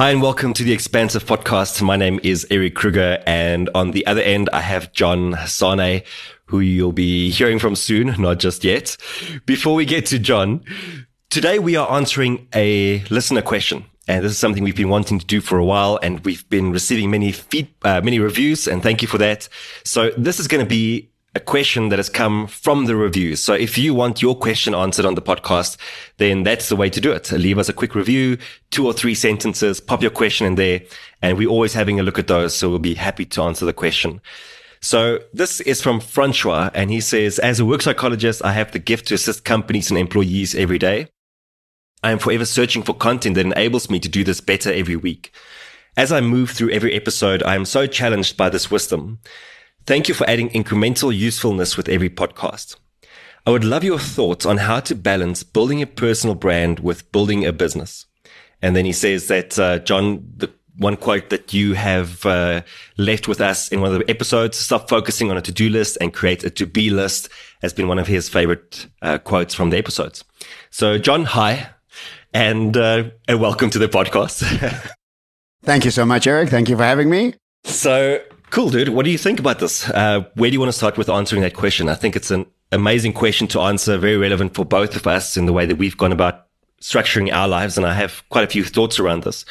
Hi, and welcome to the Expansive Podcast. My name is Eric Kruger, and on the other end, I have John Sanei, who you'll be hearing from soon, not just yet. Before we get to John, today we are answering a listener question. And this is something we've been wanting to do for a while, and we've been receiving many feed, uh, many reviews, and thank you for that. So this is going to be a question that has come from the reviews. So if you want your question answered on the podcast, then that's the way to do it. Leave us a quick review, two or three sentences, pop your question in there. And we're always having a look at those. So we'll be happy to answer the question. So this is from Francois and he says, as a work psychologist, I have the gift to assist companies and employees every day. I am forever searching for content that enables me to do this better every week. As I move through every episode, I am so challenged by this wisdom. Thank you for adding incremental usefulness with every podcast. I would love your thoughts on how to balance building a personal brand with building a business. And then he says that, uh, John, the one quote that you have uh, left with us in one of the episodes, stop focusing on a to-do list and create a to-be list has been one of his favorite uh, quotes from the episodes. So John, hi, and, uh, and welcome to the podcast. Thank you so much, Eric. Thank you for having me. So Cool, dude. What do you think about this? Uh, where do you want to start with answering that question? I think it's an amazing question to answer, very relevant for both of us in the way that we've gone about structuring our lives. And I have quite a few thoughts around this.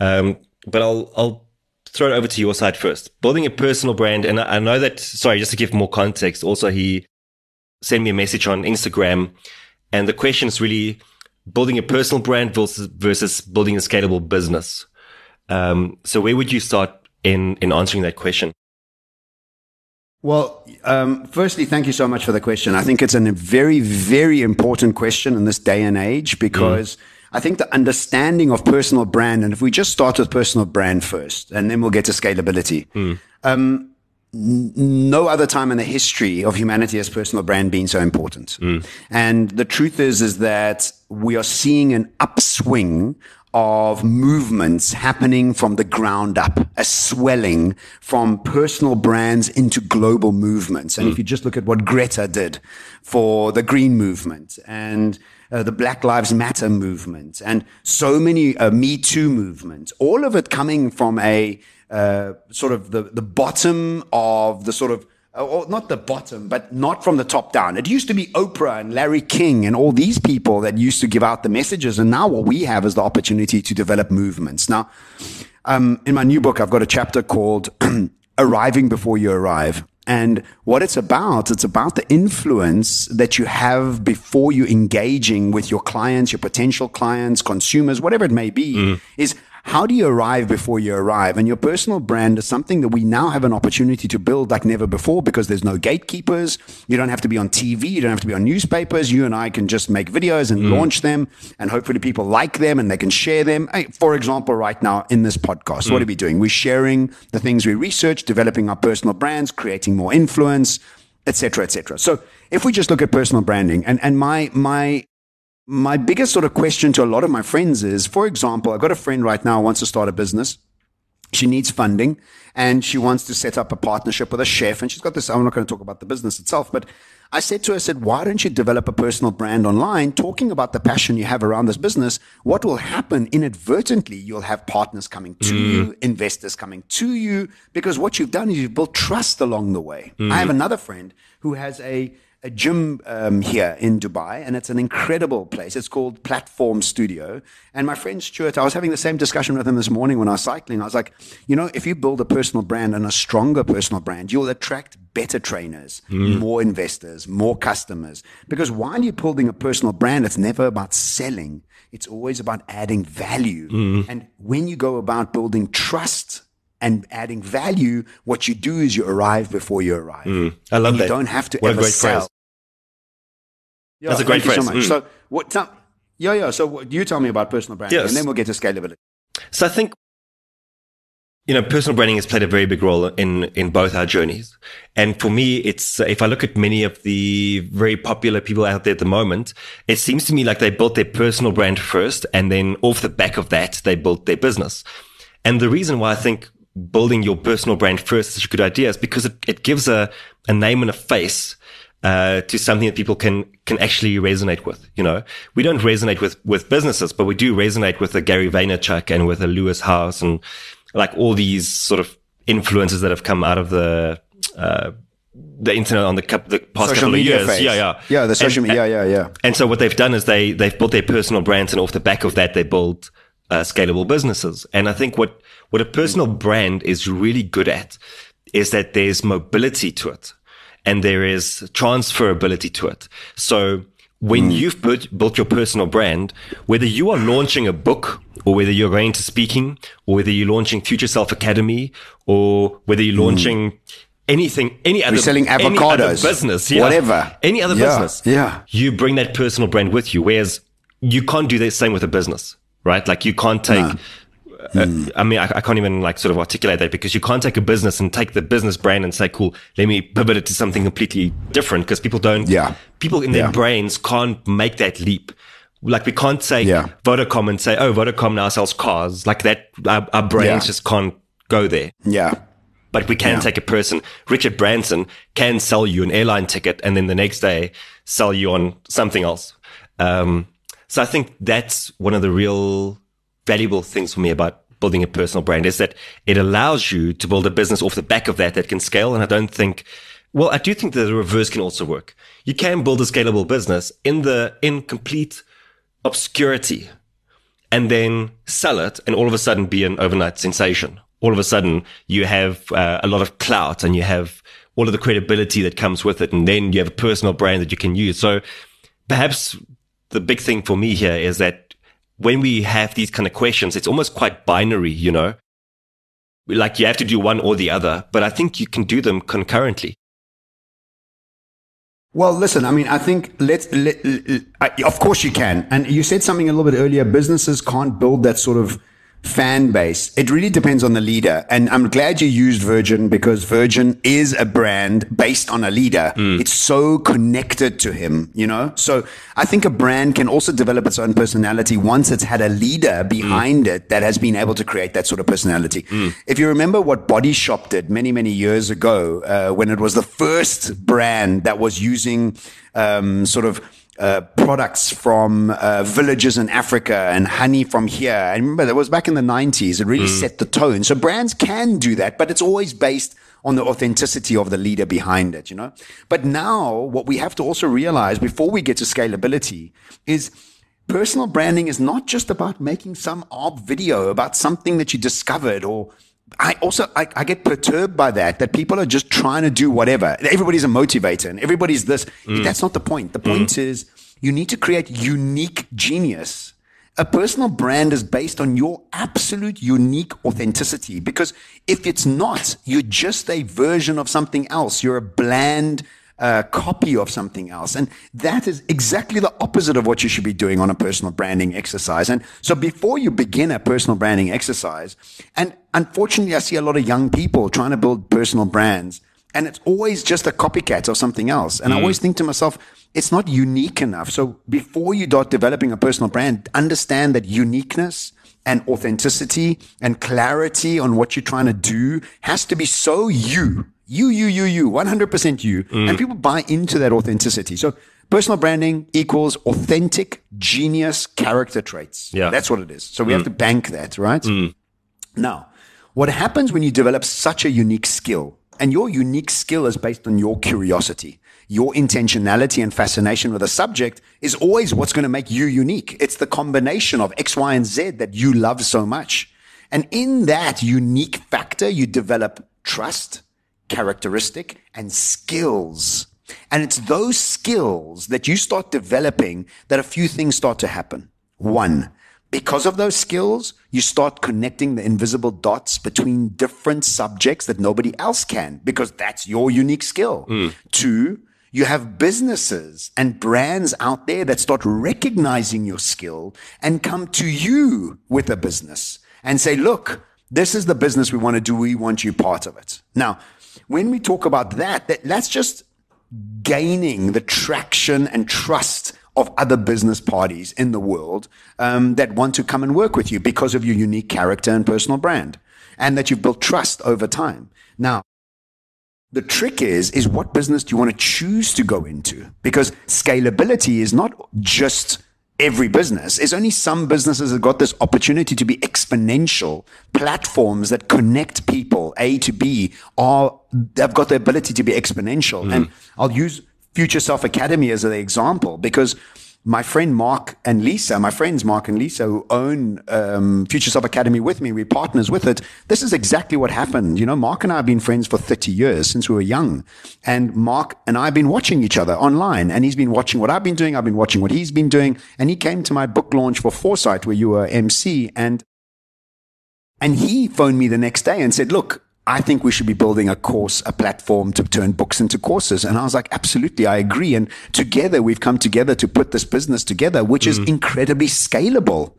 Um, but I'll, I'll throw it over to your side first. Building a personal brand. And I, know that, sorry, just to give more context, also he sent me a message on Instagram and the question is really building a personal brand versus, versus building a scalable business. Um, so where would you start in in answering that question? Well, um, firstly, thank you so much for the question. I think it's a very, very important question in this day and age because mm. I think the understanding of personal brand, and if we just start with personal brand first, and then we'll get to scalability. Mm. Um, no other time in the history of humanity has personal brand been so important. Mm. And the truth is, is that we are seeing an upswing of movements happening from the ground up, a swelling from personal brands into global movements. And mm. if you just look at what Greta did for the green movement and uh, the Black Lives Matter movement and so many uh, Me Too movements, all of it coming from a uh, sort of the, the bottom of the sort of or not the bottom, but not from the top down. It used to be Oprah and Larry King and all these people that used to give out the messages. And now what we have is the opportunity to develop movements. Now, um, in my new book, I've got a chapter called Arriving Before You Arrive. And what it's about, it's about the influence that you have before you engaging with your clients, your potential clients, consumers, whatever it may be, mm. is how do you arrive before you arrive? And your personal brand is something that we now have an opportunity to build like never before because there's no gatekeepers. You don't have to be on TV. You don't have to be on newspapers. You and I can just make videos and mm. launch them and hopefully people like them and they can share them. For example, right now in this podcast, mm. what are we doing? We're sharing the things we research, developing our personal brands, creating more influence, etc., etc. So if we just look at personal branding and, and my, my my biggest sort of question to a lot of my friends is, for example, I've got a friend right now who wants to start a business. She needs funding and she wants to set up a partnership with a chef. And she's got this, I'm not going to talk about the business itself, but I said to her, I said, why don't you develop a personal brand online talking about the passion you have around this business? What will happen inadvertently? You'll have partners coming to mm. you, investors coming to you, because what you've done is you've built trust along the way. Mm. I have another friend who has a a gym um, here in Dubai, and it's an incredible place. It's called Platform Studio. And my friend Stuart, I was having the same discussion with him this morning when I was cycling. I was like, you know, if you build a personal brand and a stronger personal brand, you'll attract better trainers, mm. more investors, more customers. Because while you're building a personal brand, it's never about selling. It's always about adding value. Mm. And when you go about building trust and adding value, what you do is you arrive before you arrive. Mm, I love and that. You don't have to what ever sell. Yeah, That's a great phrase. So, mm. so what? Tell, yeah, yeah. So what, you tell me about personal branding, yes. and then we'll get to scalability. So I think you know, personal branding has played a very big role in in both our journeys. And for me, it's if I look at many of the very popular people out there at the moment, it seems to me like they built their personal brand first, and then off the back of that, they built their business. And the reason why I think building your personal brand first is a good idea is because it, it gives a, a name and a face uh, to something that people can can actually resonate with. You know, we don't resonate with with businesses, but we do resonate with a Gary Vaynerchuk and with a Lewis Howes and like all these sort of influences that have come out of the uh, the internet on the, the past social couple media of years. phase. Yeah, yeah, yeah. The social media, yeah, yeah, yeah. and so what they've done is they they've built their personal brands, and off the back of that, they build uh, scalable businesses. And I think what what a personal brand is really good at is that there's mobility to it, and there is transferability to it. So when hmm. you've built, built your personal brand, whether you are launching a book or whether you're going to speaking or whether you're launching Future Self Academy or whether you're hmm. launching anything, any other, selling avocados, business, yeah, whatever. any other Yeah, business, yeah. you bring that personal brand with you. Whereas you can't do the same with a business, right? Like you can't take. Uh, I mean, I, I can't even like sort of articulate that because you can't take a business and take the business brand and say, "Cool, let me pivot it to something completely different." Because people don't. Yeah. People in their Yeah. brains can't make that leap. Like we can't say Yeah. Vodacom and say, "Oh, Vodacom now sells cars." Like that, our, our brains Yeah. just can't go there. Yeah. But we can take a person, Richard Branson can sell you an airline ticket and then the next day sell you on something else. Um, so I think that's one of the real valuable things for me about building a personal brand is that it allows you to build a business off the back of that that can scale. And I don't think, well, I do think that the reverse can also work. You can build a scalable business in the, in complete obscurity and then sell it and all of a sudden be an overnight sensation. All of a sudden you have uh, a lot of clout and you have all of the credibility that comes with it. And then you have a personal brand that you can use. So perhaps the big thing for me here is that when we have these kind of questions, it's almost quite binary, you know, like you have to do one or the other, but I think you can do them concurrently. Well, listen, I mean, I think let's, let, let- I- of course you can. And you said something a little bit earlier. Businesses can't build that sort of fan base. It really depends on the leader. And I'm glad you used Virgin because Virgin is a brand based on a leader. It's so connected to him, you know? So I think a brand can also develop its own personality once it's had a leader behind it that has been able to create that sort of personality. If you remember what Body Shop did many, many years ago, uh, when it was the first brand that was using um, sort of uh, products from uh, villages in Africa and honey from here. I remember that was back in the 90s. It really set the tone. So brands can do that, but it's always based on the authenticity of the leader behind it, you know? But now what we have to also realize before we get to scalability is personal branding is not just about making some odd video about something that you discovered or I also I, I get perturbed by that that people are just trying to do whatever. Everybody's a motivator and everybody's this. Mm. That's not the point. The point mm. is you need to create unique genius. A personal brand is based on your absolute unique authenticity because if it's not, you're just a version of something else. You're a bland uh, copy of something else. And that is exactly the opposite of what you should be doing on a personal branding exercise. And so before you begin a personal branding exercise, and unfortunately, I see a lot of young people trying to build personal brands and it's always just a copycat of something else. And I always think to myself, it's not unique enough. So before you start developing a personal brand, understand that uniqueness and authenticity and clarity on what you're trying to do has to be so you, you, you, you, you, 100% you. Mm. And people buy into that authenticity. So personal branding equals authentic genius character traits. Yeah. That's what it is. So we have mm. to bank that, right? Mm. Now, what happens when you develop such a unique skill, and your unique skill is based on your curiosity, your intentionality and fascination with a subject is always what's going to make you unique. It's the combination of X, Y, and Z that you love so much. And in that unique factor, you develop trust, characteristic, and skills. And it's those skills that you start developing that a few things start to happen. One, because of those skills, you start connecting the invisible dots between different subjects that nobody else can because that's your unique skill. Hmm. Two, you have businesses and brands out there that start recognizing your skill and come to you with a business and say, look, this is the business we want to do. We want you part of it. Now, when we talk about that, that that's just gaining the traction and trust of other business parties in the world um, that want to come and work with you because of your unique character and personal brand, and that you've built trust over time. Now, The trick is, is what business do you want to choose to go into? Because scalability is not just every business. It's only some businesses that got this opportunity to be exponential platforms that connect people A to B are, they've got the ability to be exponential. Mm. And I'll use Future Self Academy as an example because my friend Mark and Lisa, my friends Mark and Lisa, who own um, Future Self Academy with me, we're partners with it. This is exactly what happened. You know, Mark and I have been friends for 30 years since we were young. And Mark and I have been watching each other online. And he's been watching what I've been doing. I've been watching what he's been doing. And he came to my book launch for Foresight, where you were MC. And and he phoned me the next day and said, Look, I think we should be building a course, a platform to turn books into courses. And I was like, absolutely, I agree. And together we've come together to put this business together, which mm. is incredibly scalable.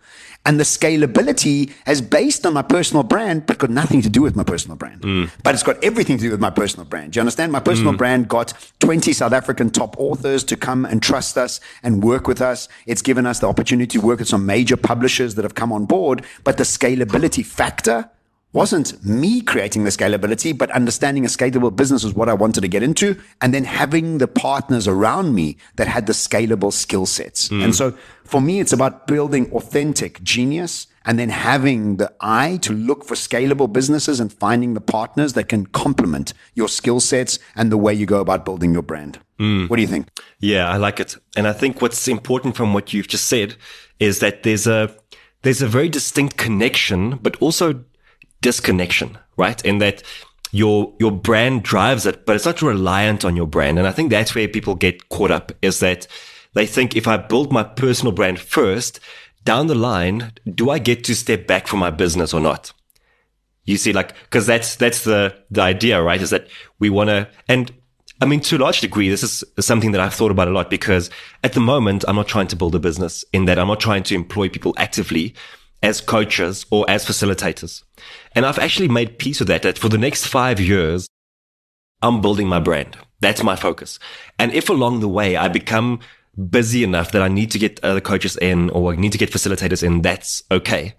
And the scalability is based on my personal brand, but got nothing to do with my personal brand. Mm. But it's got everything to do with my personal brand. Do you understand? My personal mm. brand got 20 South African top authors to come and trust us and work with us. It's given us the opportunity to work with some major publishers that have come on board. But the scalability factor wasn't me creating the scalability, but understanding a scalable business was what I wanted to get into. And then having the partners around me that had the scalable skill sets. Mm. And so for me, it's about building authentic genius and then having the eye to look for scalable businesses and finding the partners that can complement your skill sets and the way you go about building your brand. Mm. What do you think? Yeah, I like it. And I think what's important from what you've just said is that there's a, there's a very distinct connection, but also disconnection, right? In that your your brand drives it, but it's not reliant on your brand. And I think that's where people get caught up is that they think if I build my personal brand first, down the line, do I get to step back from my business or not? You see, like, cause that's, that's the, the idea, right? Is that we want to, and I mean, to a large degree, this is something that I've thought about a lot because at the moment, I'm not trying to build a business in that I'm not trying to employ people actively as coaches or as facilitators. And I've actually made peace with that, that for the next five years, I'm building my brand. That's my focus. And if along the way I become busy enough that I need to get other coaches in or I need to get facilitators in, that's okay.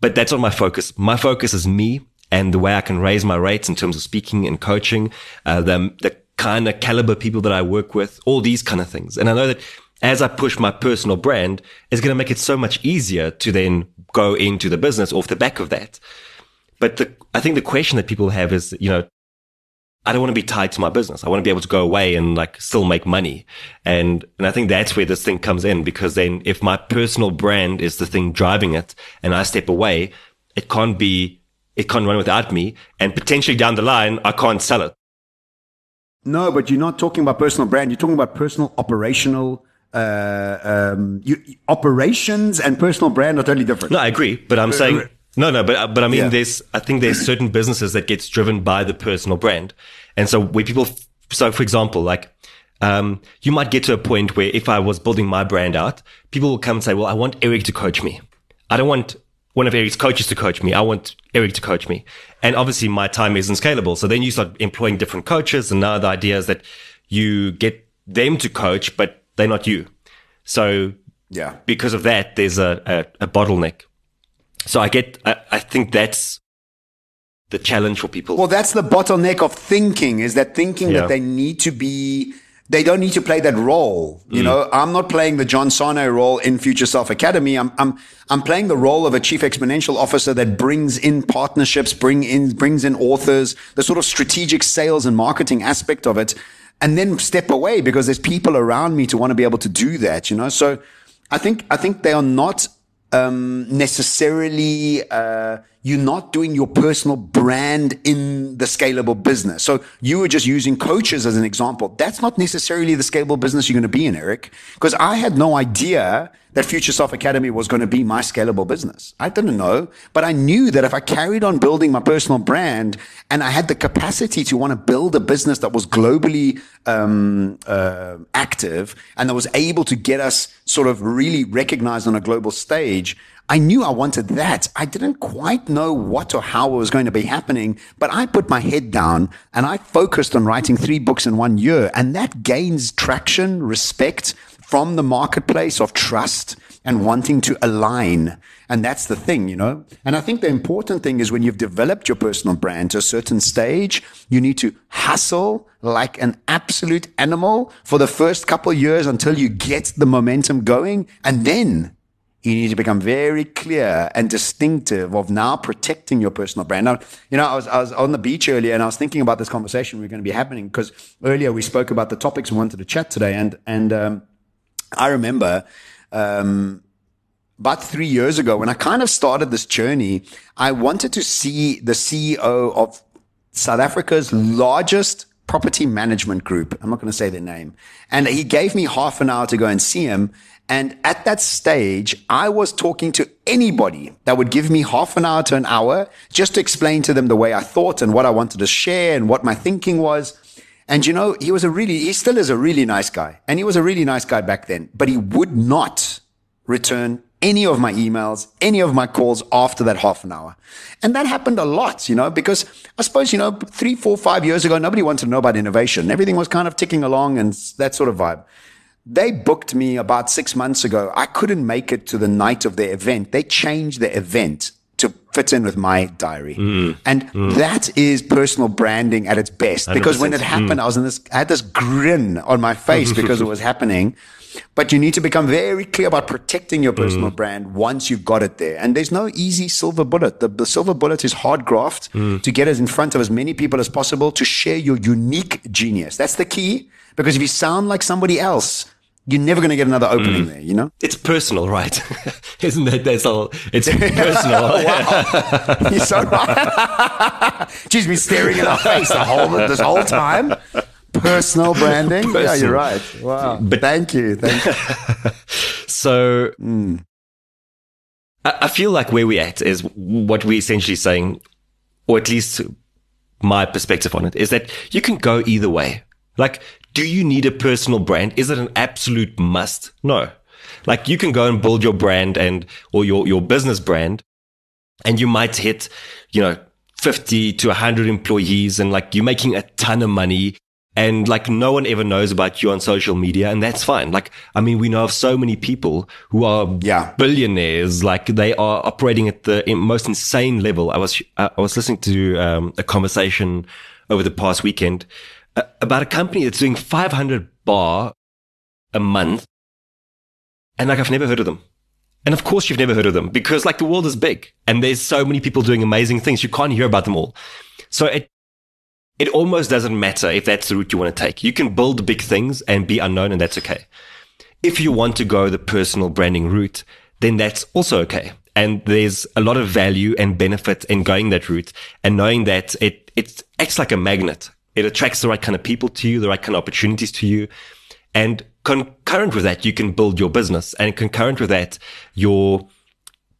But that's not my focus. My focus is me and the way I can raise my rates in terms of speaking and coaching, uh, the, the kind of caliber people that I work with, all these kind of things. And I know that as I push my personal brand, it's going to make it so much easier to then go into the business off the back of that. But the, I think the question that people have is, you know, I don't want to be tied to my business. I want to be able to go away and like still make money. And, and I think that's where this thing comes in because then if my personal brand is the thing driving it and I step away, it can't be, it can't run without me. And potentially down the line, I can't sell it. No, but you're not talking about personal brand. You're talking about personal operational uh, um, you, operations and personal brand are totally different. No, I agree, but I'm saying no, no, but but I mean, yeah. there's I think there's certain businesses that gets driven by the personal brand, and so where people, so for example, like. Um, you might get to a point where if I was building my brand out, people will come and say, well, I want Eric to coach me. I don't want one of Eric's coaches to coach me. I want Eric to coach me. And obviously my time isn't scalable. So then you start employing different coaches. And now the idea is that you get them to coach, but they're not you. So yeah, because of that, there's a, a, a bottleneck. So I get, I, I think that's the challenge for people. Well, that's the bottleneck of thinking is that thinking yeah. that they need to be, they don't need to play that role. You mm. know, I'm not playing the John Sanei role in Future Self Academy. I'm, I'm, I'm playing the role of a chief exponential officer that brings in partnerships, bring in, brings in authors, the sort of strategic sales and marketing aspect of it and then step away because there's people around me to want to be able to do that, you know? So I think, I think they are not, um, necessarily, uh, you're not doing your personal brand in the scalable business. So you were just using coaches as an example. That's not necessarily the scalable business you're going to be in, Eric, because I had no idea that Future Self Academy was going to be my scalable business. I didn't know, but I knew that if I carried on building my personal brand and I had the capacity to want to build a business that was globally um, uh, active and that was able to get us sort of really recognized on a global stage, I knew I wanted that. I didn't quite know what or how it was going to be happening, but I put my head down and I focused on writing three books in one year. And that gains traction, respect from the marketplace of trust and wanting to align. And that's the thing, you know? And I think the important thing is when you've developed your personal brand to a certain stage, you need to hustle like an absolute animal for the first couple years until you get the momentum going. And then you need to become very clear and distinctive of now protecting your personal brand. Now, you know, I was, I was on the beach earlier and I was thinking about this conversation we are going to be happening because earlier we spoke about the topics we wanted to chat today. And, and, um, I remember, um, about three years ago when I kind of started this journey, I wanted to see the CEO of South Africa's largest property management group. I'm not going to say their name. And he gave me half an hour to go and see him. And at that stage, I was talking to anybody that would give me half an hour to an hour just to explain to them the way I thought and what I wanted to share and what my thinking was. And you know, he was a really, he still is a really nice guy. And he was a really nice guy back then, but he would not return any of my emails, any of my calls after that half an hour. And that happened a lot, you know, because I suppose, you know, three, four, five years ago, nobody wanted to know about innovation. Everything was kind of ticking along and that sort of vibe. They booked me about six months ago. I couldn't make it to the night of their event. They changed the event to fit in with my diary. Mm. And mm. that is personal branding at its best. Because when it happened, mm. I was in this, I had this grin on my face because it was happening. But you need to become very clear about protecting your personal mm. brand once you've got it there. And there's no easy silver bullet. The, the silver bullet is hard graft mm. to get it in front of as many people as possible to share your unique genius. That's the key. Because if you sound like somebody else, you're never going to get another opening mm. there, you know? It's personal, right? Isn't it? That's all. It's personal. wow. You're so right. She's been staring in our face the whole, this whole time. Personal branding. Personal. Yeah, you're right. Wow. But thank you. Thank you. so mm. I, I feel like where we're at is what we're essentially saying, or at least my perspective on it, is that you can go either way. Like, do you need a personal brand? Is it an absolute must? No. Like you can go and build your brand and, or your, your business brand and you might hit, you know, 50 to 100 employees and like you're making a ton of money and like no one ever knows about you on social media and that's fine. Like, I mean, we know of so many people who are yeah. billionaires, like they are operating at the most insane level. I was, I was listening to um, a conversation over the past weekend about a company that's doing 500 bar a month. And like, I've never heard of them. And of course you've never heard of them because like the world is big and there's so many people doing amazing things. You can't hear about them all. So it, it almost doesn't matter if that's the route you want to take. You can build big things and be unknown and that's okay. If you want to go the personal branding route, then that's also okay. And there's a lot of value and benefit in going that route and knowing that it, it acts like a magnet. It attracts the right kind of people to you, the right kind of opportunities to you. And concurrent with that, you can build your business and concurrent with that, your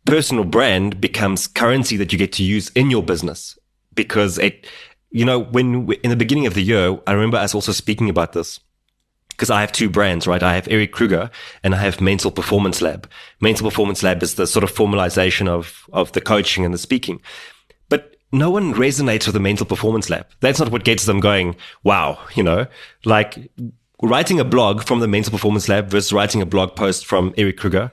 personal brand becomes currency that you get to use in your business because it, you know, when in the beginning of the year, I remember us also speaking about this because I have two brands, right? I have Eric Kruger and I have Mental Performance Lab. Mental Performance Lab is the sort of formalization of, of the coaching and the speaking. No one resonates with the Mental Performance Lab. That's not what gets them going. Wow. You know, like writing a blog from the Mental Performance Lab versus writing a blog post from Eric Kruger.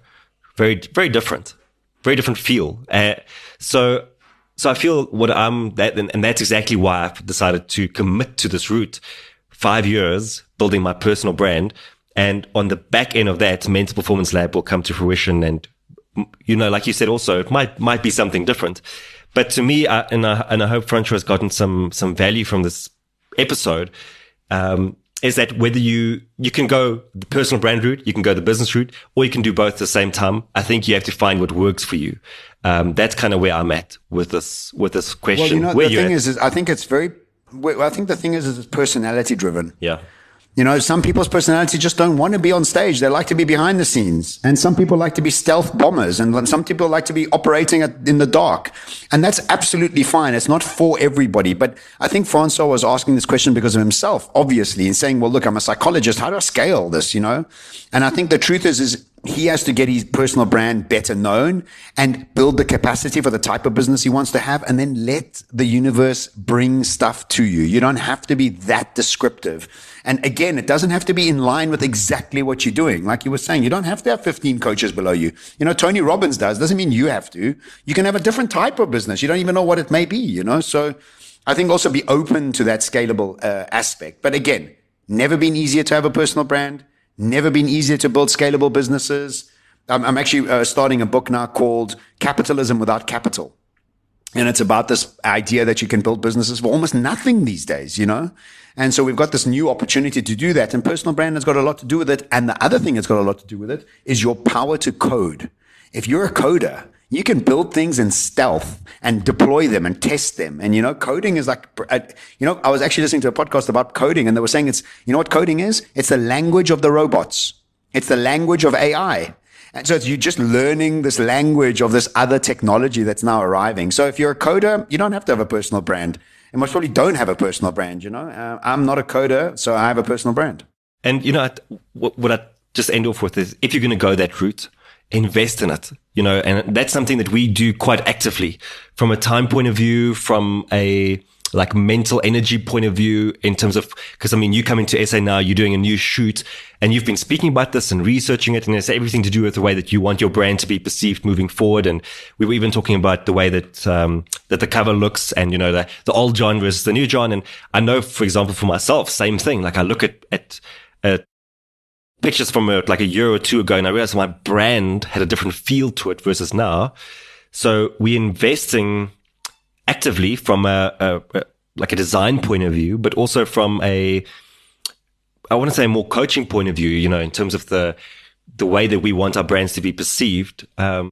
Very, very different, very different feel. Uh, so so I feel what I'm that, and that's exactly why I've decided to commit to this route. Five years building my personal brand. And on the back end of that, mental performance lab will come to fruition. And, you know, like you said, also it might, might be something different. But to me, I, and I, and I hope Francois has gotten some, some value from this episode. Um, is that whether you you can go the personal brand route, you can go the business route, or you can do both at the same time. I think you have to find what works for you. Um, that's kind of where I'm at with this with this question. Well, you know, the thing is, is, I think it's very. I think the thing is, is it's personality driven. Yeah. You know, some people's personality just don't want to be on stage. They like to be behind the scenes. And some people like to be stealth bombers. And some people like to be operating at, in the dark. And that's absolutely fine. It's not for everybody. But I think Francois was asking this question because of himself, obviously, and saying, well, look, I'm a psychologist. How do I scale this? You know? And I think the truth is, is he has to get his personal brand better known and build the capacity for the type of business he wants to have and then let the universe bring stuff to you. You don't have to be that descriptive. And again, it doesn't have to be in line with exactly what you're doing. Like you were saying, you don't have to have 15 coaches below you. You know, Tony Robbins does. Doesn't mean you have to. You can have a different type of business. You don't even know what it may be, you know? So I think also be open to that scalable uh, aspect. But again, never been easier to have a personal brand Never been easier to build scalable businesses. I'm, I'm actually uh, starting a book now called Capitalism Without Capital. And it's about this idea that you can build businesses for almost nothing these days, you know? And so we've got this new opportunity to do that. And personal brand has got a lot to do with it. And the other thing that's got a lot to do with it is your power to code. If you're a coder, you can build things in stealth and deploy them and test them. And, you know, coding is like, uh, you know, I was actually listening to a podcast about coding and they were saying it's, you know what coding is? It's the language of the robots. It's the language of AI. And so you're just learning this language of this other technology that's now arriving. So if you're a coder, you don't have to have a personal brand. And most probably don't have a personal brand, you know? Uh, I'm not a coder, so I have a personal brand. And, you know, what, what I just end off with is if you're going to go that route, invest in it, you know, and that's something that we do quite actively from a time point of view, from a like mental energy point of view in terms of, cause I mean, you come into SA now, you're doing a new shoot and you've been speaking about this and researching it and it's everything to do with the way that you want your brand to be perceived moving forward. And we were even talking about the way that, um, that the cover looks and, you know, the, the old John versus the new John. And I know, for example, for myself, same thing. Like I look at, at, at pictures from a, like a year or two ago and I realized my brand had a different feel to it versus now. So we're investing actively from a, a, a like a design point of view, but also from a, I want to say a more coaching point of view, you know, in terms of the, the way that we want our brands to be perceived. Um,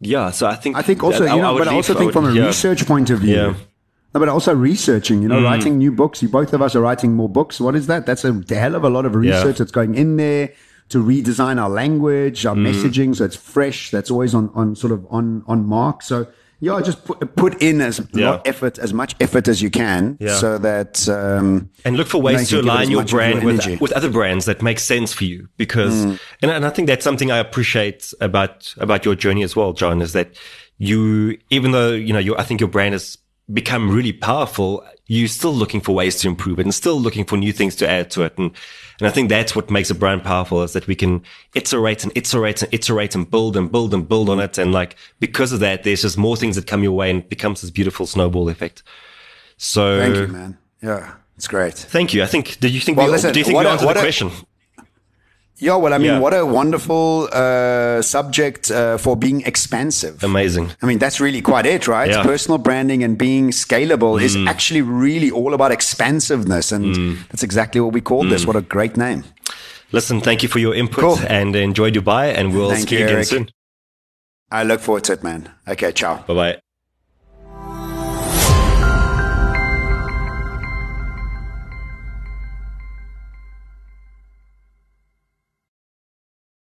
yeah, so I think I think also, you know, I but I also think from a yeah. research point of view, yeah. No, but also researching, you know, mm. writing new books. You both of us are writing more books. What is that? That's a hell of a lot of research yeah. that's going in there to redesign our language, our mm. messaging, so it's fresh. That's always on, on sort of on on mark. So yeah, just put put in as yeah. effort, as much effort as you can, yeah. so that um, and look for ways to align your brand your with with other brands that make sense for you. Because mm. and and I think that's something I appreciate about about your journey as well, John, is that you even though you know your I think your brand is become really powerful, you're still looking for ways to improve it and still looking for new things to add to it. And, and I think that's what makes a brand powerful is that we can iterate and iterate and iterate and build and build and build on it. And like, because of that, there's just more things that come your way and it becomes this beautiful snowball effect. So thank you, man. Yeah. It's great. Thank you. I think, did you think, well, we, listen, do you think we answered the question? Yeah, well, I mean, yeah. what a wonderful uh, subject uh, for being expansive. Amazing. I mean, that's really quite it, right? Yeah. Personal branding and being scalable mm. is actually really all about expansiveness. And mm. that's exactly what we call mm. this. What a great name. Listen, thank you for your input cool. and enjoy Dubai. And we'll thank speak you, again soon. I look forward to it, man. Okay, ciao. Bye bye.